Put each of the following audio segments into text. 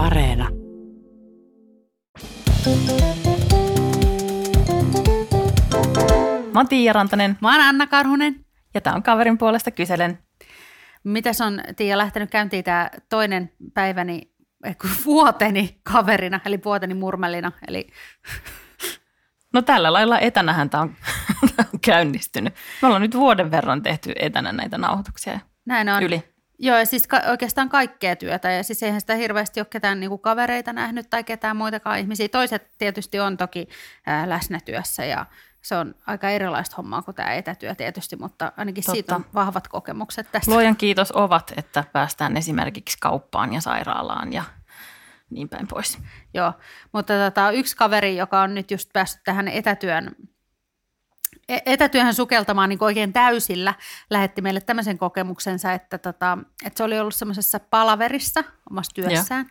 Areena. Mä oon Tiia Rantanen Mä oon Anna Karhunen. ja tää on kaverin puolesta kyselen. Mitäs on Tiia lähtenyt käyntiin tämä toinen päiväni, eh, vuoteni kaverina, eli vuoteni murmelina, eli No tällä lailla etänähän tää on, tää on käynnistynyt. Me ollaan nyt vuoden verran tehty etänä näitä nauhoituksia näin on. yli. Joo, ja siis ka- oikeastaan kaikkea työtä, ja siis eihän sitä hirveästi ole ketään niinku kavereita nähnyt tai ketään muitakaan ihmisiä. Toiset tietysti on toki ää, läsnä työssä, ja se on aika erilaista hommaa kuin tämä etätyö tietysti, mutta ainakin Totta. siitä on vahvat kokemukset tästä. Luojan kiitos ovat, että päästään esimerkiksi kauppaan ja sairaalaan ja niin päin pois. Joo, mutta tota, yksi kaveri, joka on nyt just päässyt tähän etätyön, etätyöhön sukeltamaan niin oikein täysillä, lähetti meille tämmöisen kokemuksensa, että, tota, että se oli ollut semmoisessa palaverissa omassa työssään,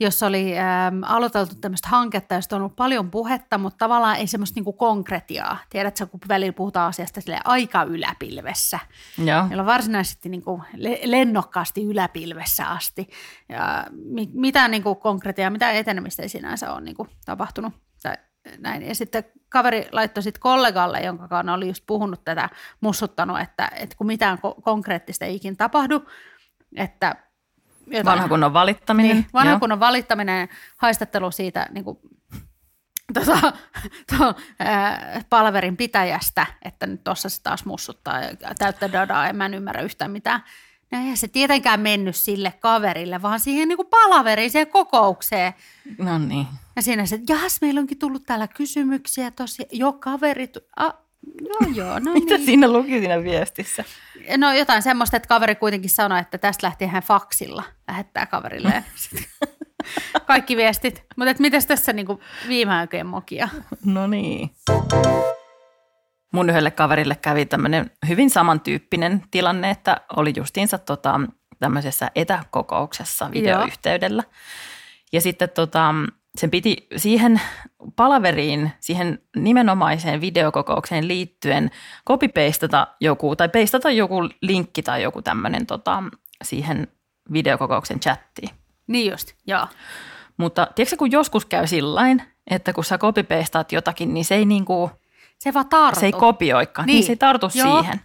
jossa oli äm, aloiteltu tämmöistä hanketta, josta on ollut paljon puhetta, mutta tavallaan ei semmoista niinku konkretiaa. Tiedätkö, kun välillä puhutaan asiasta sille aika yläpilvessä. Joo. Meillä on varsinaisesti niin kuin le- lennokkaasti yläpilvessä asti. Ja mi- mitään niin kuin konkretiaa, mitään etenemistä ei sinänsä ole niin kuin tapahtunut. Tai näin. Ja sitten kaveri laittoi sitten kollegalle, jonka kanssa oli just puhunut tätä, mussuttanut, että, että kun mitään ko- konkreettista ei ikin tapahdu, että jotain- Vanha kunnon valittaminen. niin, vanha Joo. kunnon valittaminen, haistattelu siitä niin kuin, tota, to, ää, palverin pitäjästä, että nyt tuossa se taas mussuttaa ja täyttä dadaa, en mä en ymmärrä yhtään mitään. No eihän se tietenkään mennyt sille kaverille, vaan siihen niin kuin palaveriin, siihen kokoukseen. No niin. Ja siinä se, että jahas, meillä onkin tullut täällä kysymyksiä tosi, jo kaverit, ah, joo joo, no Mitä niin. siinä luki siinä viestissä? No jotain semmoista, että kaveri kuitenkin sanoi, että tästä lähtien hän faksilla lähettää kaverilleen kaikki viestit. Mutta miten tässä niinku viime aikojen mokia? No niin. Mun yhdelle kaverille kävi tämmöinen hyvin samantyyppinen tilanne, että oli justiinsa tota, tämmöisessä etäkokouksessa videoyhteydellä. Ja sitten tota, sen piti siihen palaveriin, siihen nimenomaiseen videokokoukseen liittyen copy-pastata joku, tai pastata joku linkki tai joku tämmöinen tota, siihen videokokouksen chattiin. Niin just, joo. Mutta tiedätkö, kun joskus käy sillain, että kun sä copy-pastaat jotakin, niin se ei niinku, Se vaan tartu. se ei kopioikaan, niin, Niin. se ei tartu Joo. siihen,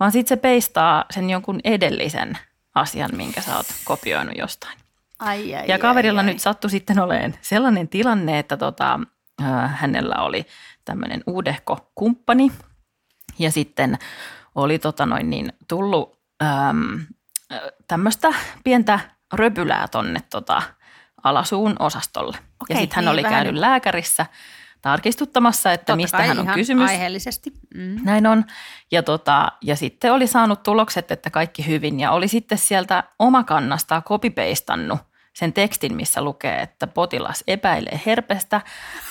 vaan sitten se peistaa sen jonkun edellisen asian, minkä sä oot kopioinut jostain. Ai, ai, Ja kaverilla ai, nyt sattui sitten olemaan sellainen tilanne, että tota, hänellä oli tämmöinen uudehko kumppani ja sitten oli tota noin niin, tullut äm, tämmöistä pientä röpylää tonne tota, alasuun osastolle. Okei, ja sitten hän niin, oli vähän käynyt lääkärissä tarkistuttamassa, että Totta mistä kai, hän on kysymys. Aiheellisesti. Mm. Näin on. Ja, tota, ja sitten oli saanut tulokset, että kaikki hyvin. Ja oli sitten sieltä omakannastaan kopipeistannut sen tekstin, missä lukee, että potilas epäilee herpestä,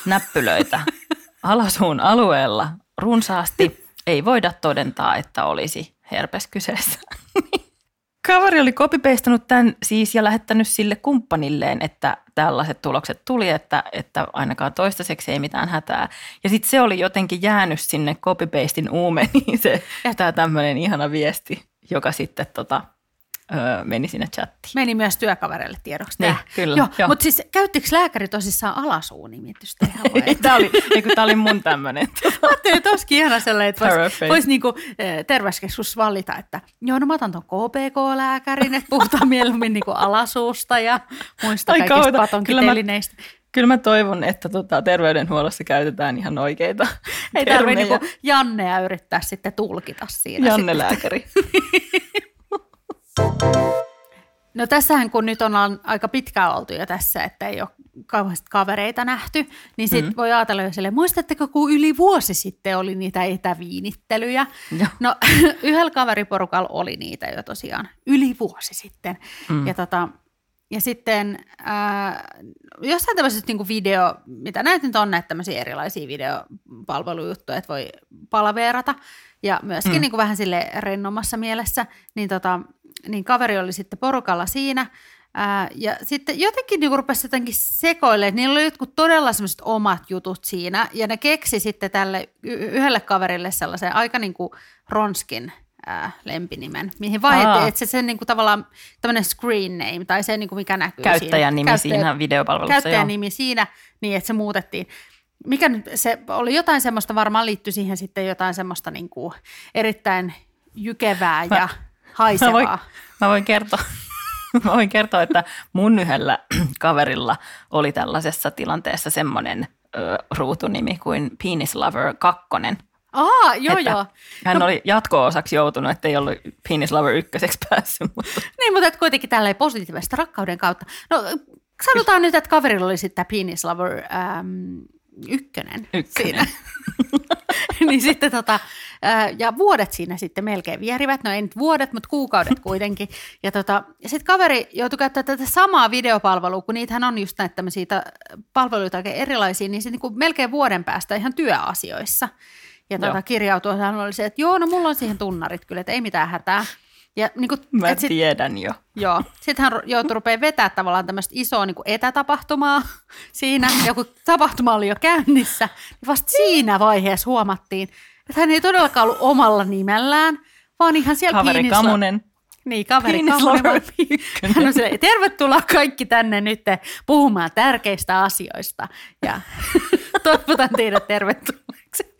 näppylöitä alasuun alueella runsaasti. Ei voida todentaa, että olisi herpes kyseessä. Kaveri oli kopipeistanut tämän siis ja lähettänyt sille kumppanilleen, että tällaiset tulokset tuli, että, että ainakaan toistaiseksi ei mitään hätää. Ja sitten se oli jotenkin jäänyt sinne copypastin uumeniin se tämä tämmöinen ihana viesti, joka sitten tota, öö, meni sinne chattiin. Meni myös työkavereille tiedoksi Niin, tää. kyllä, Joo, joo. mutta siis käyttikö lääkäri tosissaan alasuunimitystä? Tämä oli, niin tämä oli mun tämmöinen. Mä ajattelin, että olisikin ihana sellainen, että voisi vois niinku, terveyskeskus valita, että joo, no mä otan ton KPK-lääkärin, että puhutaan mieluummin niinku alasuusta ja muista Ai kaikista kauta, kyllä mä- patonkitelineistä. Kyllä mä toivon, että tota, terveydenhuollossa käytetään ihan oikeita Ei tarvitse niinku Jannea yrittää sitten tulkita siinä. Janne sitten. lääkäri. No tässähän kun nyt ollaan aika pitkään oltu jo tässä, että ei ole kauheasti kavereita nähty, niin sitten mm. voi ajatella jo silleen, muistatteko kun yli vuosi sitten oli niitä etäviinittelyjä? Joo. No yhdellä kaveriporukalla oli niitä jo tosiaan yli vuosi sitten. Mm. Ja, tota, ja sitten äh, jossain tämmöisessä niin video, mitä näitä nyt on, näitä tämmöisiä erilaisia videopalvelujuttuja, että voi palaveerata ja myöskin mm. niin kuin vähän sille rennommassa mielessä, niin, tota, niin kaveri oli sitten porukalla siinä. Ää, ja sitten jotenkin niin rupesi jotenkin sekoille, että niillä oli jotkut todella semmoiset omat jutut siinä, ja ne keksi sitten tälle yhdelle kaverille sellaisen aika niin kuin ronskin ää, lempinimen, mihin vaihdettiin, että se, se niin kuin tavallaan tämmöinen screen name, tai se niin kuin mikä näkyy Käyttäjän siinä. nimi siinä videopalvelussa, Käyttäjän joo. nimi siinä, niin että se muutettiin. Mikä nyt, se oli jotain semmoista, varmaan liittyi siihen sitten jotain semmoista niin kuin erittäin jykevää ja Mä haisevaa. voin, mä voin kertoa, mä voin kertoa, että mun yhdellä kaverilla oli tällaisessa tilanteessa semmoinen ö, ruutunimi kuin Penis Lover 2. Aa, joo että joo. Hän oli jatko-osaksi joutunut, ettei ollut Penis Lover ykköseksi päässyt. Mutta Niin, mutta et kuitenkin tälleen positiivista rakkauden kautta. No sanotaan nyt, että kaverilla oli sitten Penis Lover äm, ykkönen, Ykkönen. siinä. niin sitten tota, ää, ja vuodet siinä sitten melkein vierivät, no ei nyt vuodet, mutta kuukaudet kuitenkin. Ja, tota, ja sitten kaveri joutui käyttämään tätä samaa videopalvelua, kun niitähän on just näitä tämmöisiä ta- palveluita oikein erilaisia, niin se niin melkein vuoden päästä ihan työasioissa. Ja tota, kirjautui, hän oli se, että joo, no mulla on siihen tunnarit kyllä, että ei mitään hätää. Ja niin kuin, mä et sit, tiedän jo. Joo. Sitten hän joutui rupeaa vetää tavallaan tämmöistä isoa niin kuin etätapahtumaa siinä. Ja kun tapahtuma oli jo käynnissä, niin vasta siinä vaiheessa huomattiin, että hän ei todellakaan ollut omalla nimellään, vaan ihan siellä Kaveri Penis- Kamunen. Niin, kaveri Kamunen. Hän on silleen, tervetuloa kaikki tänne nyt puhumaan tärkeistä asioista. Ja toivotan teidät tervetulleeksi.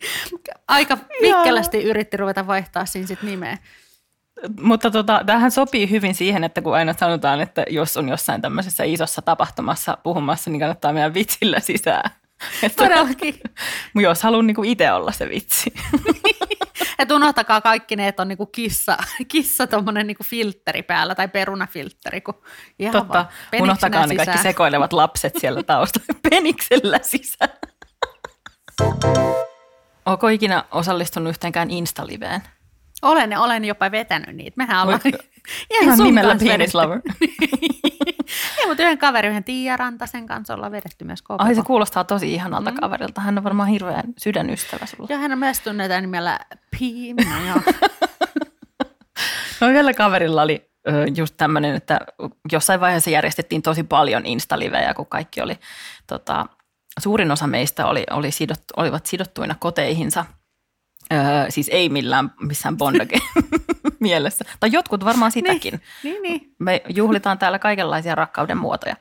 Aika vikkelästi yritti ruveta vaihtaa siinä sit nimeä. Mutta tota, tämähän sopii hyvin siihen, että kun aina sanotaan, että jos on jossain tämmöisessä isossa tapahtumassa puhumassa, niin kannattaa mennä vitsillä sisään. Todellakin. Mutta jos haluan niinku itse olla se vitsi. Että unohtakaa kaikki ne, että on niinku kissa, kissa tommonen niinku filtteri päällä tai perunafiltteri, kun ihan Totta, vaan unohtakaa ne sisään. kaikki sekoilevat lapset siellä taustalla peniksellä sisään. Onko ikinä osallistunut yhteenkään Instaliveen? Olen, olen jopa vetänyt niitä. Mehän ollaan Voitko- ihan nimellä Penis. Lover. Ei, mutta yhden kaverin, yhden Tiia Rantasen kanssa ollaan vedetty myös koko. Ai se kuulostaa tosi ihanalta mm. kaverilta. Hän on varmaan hirveän sydänystävä sulla. Ja hän on myös tunnetaan nimellä Piimä. joo. No yhdellä kaverilla oli just tämmöinen, että jossain vaiheessa järjestettiin tosi paljon instalivejä, kun kaikki oli, tota, suurin osa meistä oli, oli sidot, olivat sidottuina koteihinsa. Öö, siis ei millään missään bondage mielessä. Tai jotkut varmaan sitäkin. Niin, niin. Me juhlitaan täällä kaikenlaisia rakkauden muotoja.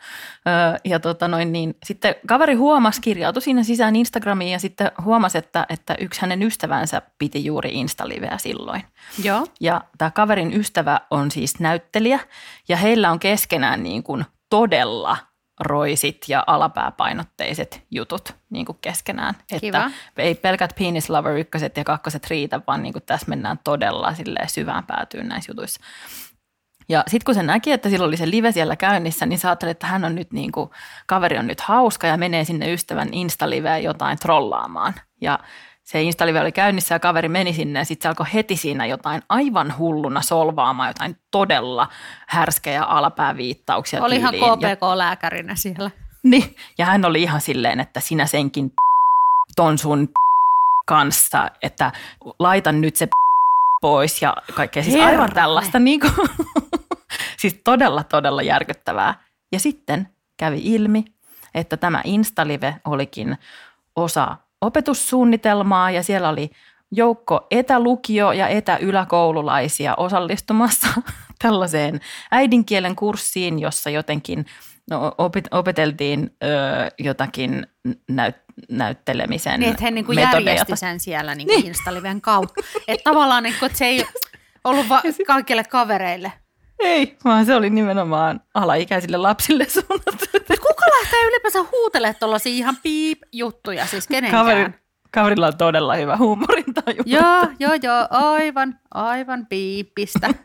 Öö, ja tota noin, niin, sitten kaveri huomasi, kirjautui siinä sisään Instagramiin ja sitten huomasi, että, että yksi hänen ystävänsä piti juuri Instaliveä silloin. Joo. Ja tämä kaverin ystävä on siis näyttelijä ja heillä on keskenään niin kuin todella roisit ja alapääpainotteiset jutut niin kuin keskenään. Kiva. Että ei pelkät penis lover ykköset ja kakkoset riitä, vaan niin kuin tässä mennään todella syvään päätyyn näissä jutuissa. Ja sitten kun se näki, että sillä oli se live siellä käynnissä, niin sä että hän on nyt niin kuin, kaveri on nyt hauska ja menee sinne ystävän Insta-liveen jotain trollaamaan. Ja se Insta-live oli käynnissä ja kaveri meni sinne ja sitten se alkoi heti siinä jotain aivan hulluna solvaamaan jotain todella härskejä alapääviittauksia Oli ihan KPK-lääkärinä siellä. niin, ja hän oli ihan silleen, että sinä senkin ton sun kanssa, että laita nyt se pois ja kaikkea. Siis aivan Herranen. tällaista, niin kuin, siis todella, todella järkyttävää. Ja sitten kävi ilmi, että tämä Instalive olikin osa opetussuunnitelmaa ja siellä oli joukko etälukio- ja etäyläkoululaisia osallistumassa tällaiseen äidinkielen kurssiin, jossa jotenkin no, opet- opeteltiin ö, jotakin näyt- näyttelemisen Niin, että he niin kuin järjesti sen siellä niin kuin Instaliven kautta. Että tavallaan niin kuin, että se ei ollut va- kaikille kavereille. Ei, vaan se oli nimenomaan alaikäisille lapsille suunnattu. Kuka ylipäänsä huutelemaan tuollaisia ihan piip-juttuja, siis kenenkään? Kaveri, kaverilla on todella hyvä huumorintaju. Joo, joo, joo, aivan, aivan piippistä.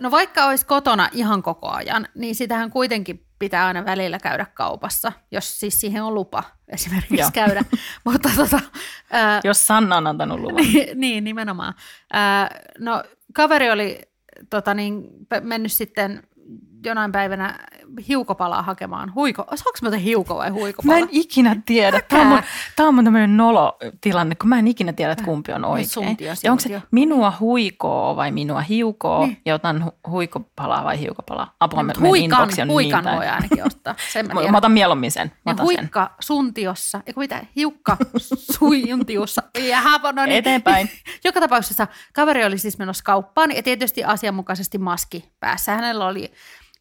No vaikka olisi kotona ihan koko ajan, niin sitähän kuitenkin pitää aina välillä käydä kaupassa, jos siis siihen on lupa esimerkiksi Joo. käydä. Mutta tota, ää, Jos Sanna on antanut luvan. niin, niin, nimenomaan. Ää, no kaveri oli tota niin, mennyt sitten jonain päivänä hiukopalaa hakemaan. Huiko, saanko muuten hiuko vai huikopala? Mä en ikinä tiedä. Tämä on mun, tämä on mun tämmöinen nolo tilanne, kun mä en ikinä tiedä, että kumpi on oikein. suntio, ja onko se minua huikoo vai minua hiukoo Niin. ja otan hu- huikopalaa vai hiukopalaa? Apua, meidän huikan, on huikan niin voi ainakin ottaa. Sen mä Mä, mä otan mieluummin sen. Mä Ja otan sen. huikka suntiossa, eikö mitä, hiukka suijuntiussa. Ja no niin. Eteenpäin. Joka tapauksessa kaveri oli siis menossa kauppaan ja tietysti asianmukaisesti maski päässä. Hänellä oli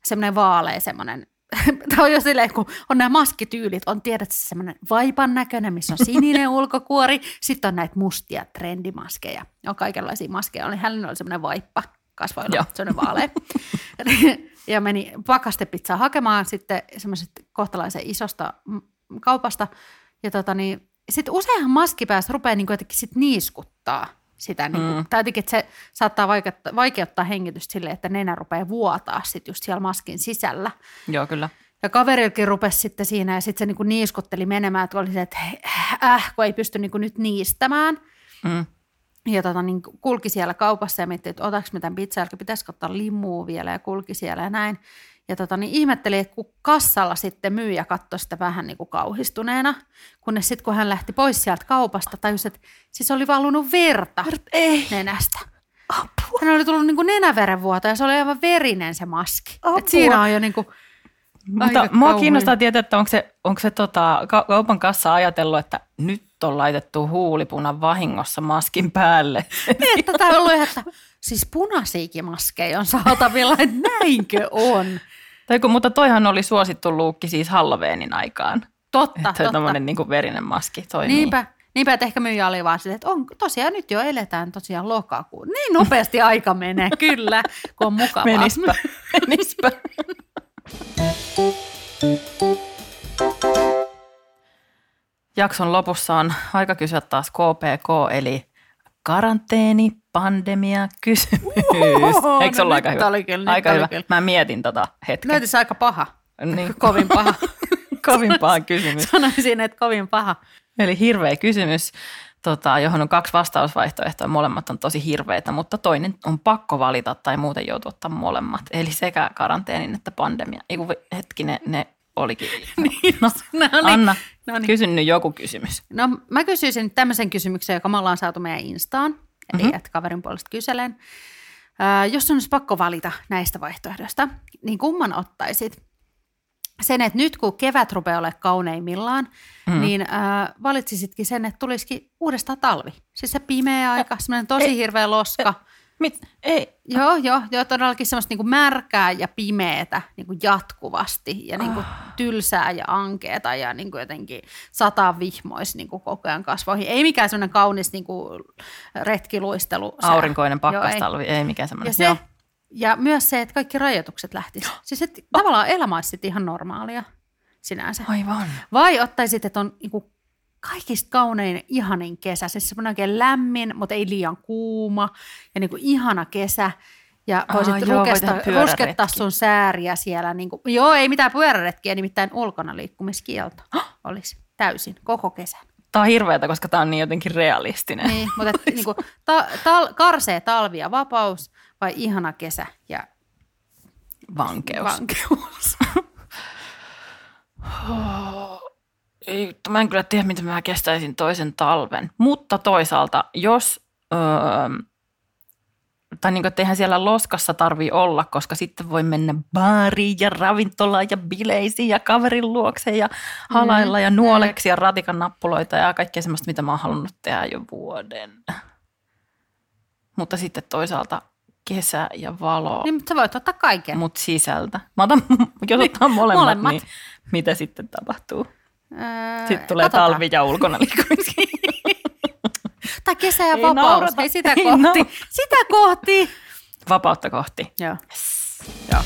semmoinen vaalea semmoinen, tämä on jo silleen, kun on nämä maskityylit, on tiedät se semmoinen vaipan näköinen, missä on sininen ulkokuori, sitten on näitä mustia trendimaskeja, on kaikenlaisia maskeja, oli, hänellä oli semmoinen vaippa kasvoilla, Joo. semmoinen vaalea. ja meni pakastepizzaa hakemaan sitten semmoisesta kohtalaisen isosta kaupasta. Ja tota niin, sitten useinhan maskipäässä rupeaa niin jotenkin sit niiskuttaa sitä. Niin kuin, Mm. Tai jotenkin, että se saattaa vaikeuttaa, vaikeuttaa hengitystä silleen, että nenä rupeaa vuotaa sit just siellä maskin sisällä. Joo, kyllä. Ja kaverillakin rupesi sitten siinä ja sitten se niinku niiskutteli menemään, että oli se, että äh, kun ei pysty niinku nyt niistämään. Mm. Ja tota, niin kulki siellä kaupassa ja mietti, että otaks mä tämän pizzaa, pitäisikö ottaa limua vielä ja kulki siellä ja näin. Ja tota, niin ihmetteli, että kun kassalla sitten myyjä katsoi sitä vähän niin kuin kauhistuneena, kunnes sitten kun hän lähti pois sieltä kaupasta, tajusi, että siis oli valunut verta Ei. nenästä. Apua. Hän oli tullut niin kuin nenäverenvuoto ja se oli aivan verinen se maski. Apua. Et siinä on jo niin kuin, Mutta Aika mua kiinnostaa tietää, että onko se, onko se tota, ka- kaupan kassa ajatellut, että nyt on laitettu huulipunan vahingossa maskin päälle. niin, että tämä on ollut, että siis punaisiakin maskeja on saatavilla, että näinkö on. Tai kun, mutta toihan oli suosittu luukki siis Halloweenin aikaan. Totta, Että totta. tämmöinen niin kuin verinen maski toimii. Niinpä, niinpä, että ehkä myyjä oli vaan silleen, että on, tosiaan nyt jo eletään tosiaan lokakuun. Niin nopeasti aika menee, kyllä, kun on mukavaa. Menispä, menispä. Jakson lopussa on aika kysyä taas KPK, eli karanteeni, pandemia, kysymys. Oho, Eikö se no ollut aika hyvä? oli kyllä, aika hyvä. kyllä. Mä mietin tota hetken. Näytisi aika paha, Niin, kovin paha. kovimpaa kysymys. Sanoisin, että kovin paha. Eli hirveä kysymys, tota, johon on kaksi vastausvaihtoehtoa. Molemmat on tosi hirveitä, mutta toinen on pakko valita tai muuten joutuu ottaa molemmat. Eli sekä karanteenin että pandemia. Eiku, hetkinen, ne olikin. No, No niin. Anna, No niin. kysy nyt joku kysymys. No mä kysyisin tämmöisen kysymyksen, joka me ollaan saatu meidän Instaan, eli Mhm. mm-hmm. että kaverin puolesta kyselen. Ää, jos on olisi pakko valita näistä vaihtoehdoista, niin kumman ottaisit? Sen, että nyt kun kevät rupeaa olemaan kauneimmillaan, Mm. niin äh, valitsisitkin sen, että tulisikin uudestaan talvi. Siis se pimeä aika, semmoinen tosi hirveä loska. Mit? Ei. Joo, joo, joo, todellakin semmoista niinku märkää ja pimeätä niinku jatkuvasti ja niinku tylsää ja ankeeta ja niinku jotenkin sataa vihmois niinku koko ajan kasvoihin. Ei mikään semmoinen kaunis niinku retkiluistelu. Aurinkoinen Joo, ei. pakkastalvi, ei, mikään Ja, semmoinen. se, Joo. ja myös se, että kaikki rajoitukset lähtisivät. Siis että tavallaan elämä olisi ihan normaalia sinänsä. Aivan. Vai ottaisit, että on niinku kaikista kaunein, ihanin kesä. Siis semmoinen oikein lämmin, mutta ei liian kuuma. Ja niinku ihana kesä. Ja Aa, voisit joo, voi rukesta, ruskettaa sun sääriä siellä. Niinku, joo, ei mitään pyöräretkiä, nimittäin ulkona liikkumiskielto olisi täysin koko kesän. Tämä on hirveätä, koska tämä on niin jotenkin realistinen. Niin, mutta et, niinku, ta, tal, karsee talvi ja vapaus vai ihana kesä ja Vankeus. vankeus. Ei, mä en kyllä tiedä, miten mä kestäisin toisen talven. Mutta toisaalta, jos... Öö, tai niin kuin, että eihän siellä loskassa tarvi olla, koska sitten voi mennä baariin ja ravintolaan ja bileisiin ja kaverin luokse ja halailla ja nuoleksi ja ratikan nappuloita ja kaikkea semmoista, mitä mä oon halunnut tehdä jo vuoden. Mutta sitten toisaalta kesä ja valo, niin, mutta sä voit ottaa kaiken. mut sisältä. Mä otan, jos ottaa molemmat, molemmat. niin mitä sitten tapahtuu? Öö, Sitten tulee katsotaan. talvi ja ulkona liikkumisiin. Tai kesä ja Ei vapaus. naurata. Hei, sitä Ei kohti. naurata. Sitä kohti. Vapautta kohti. Joo. Joo.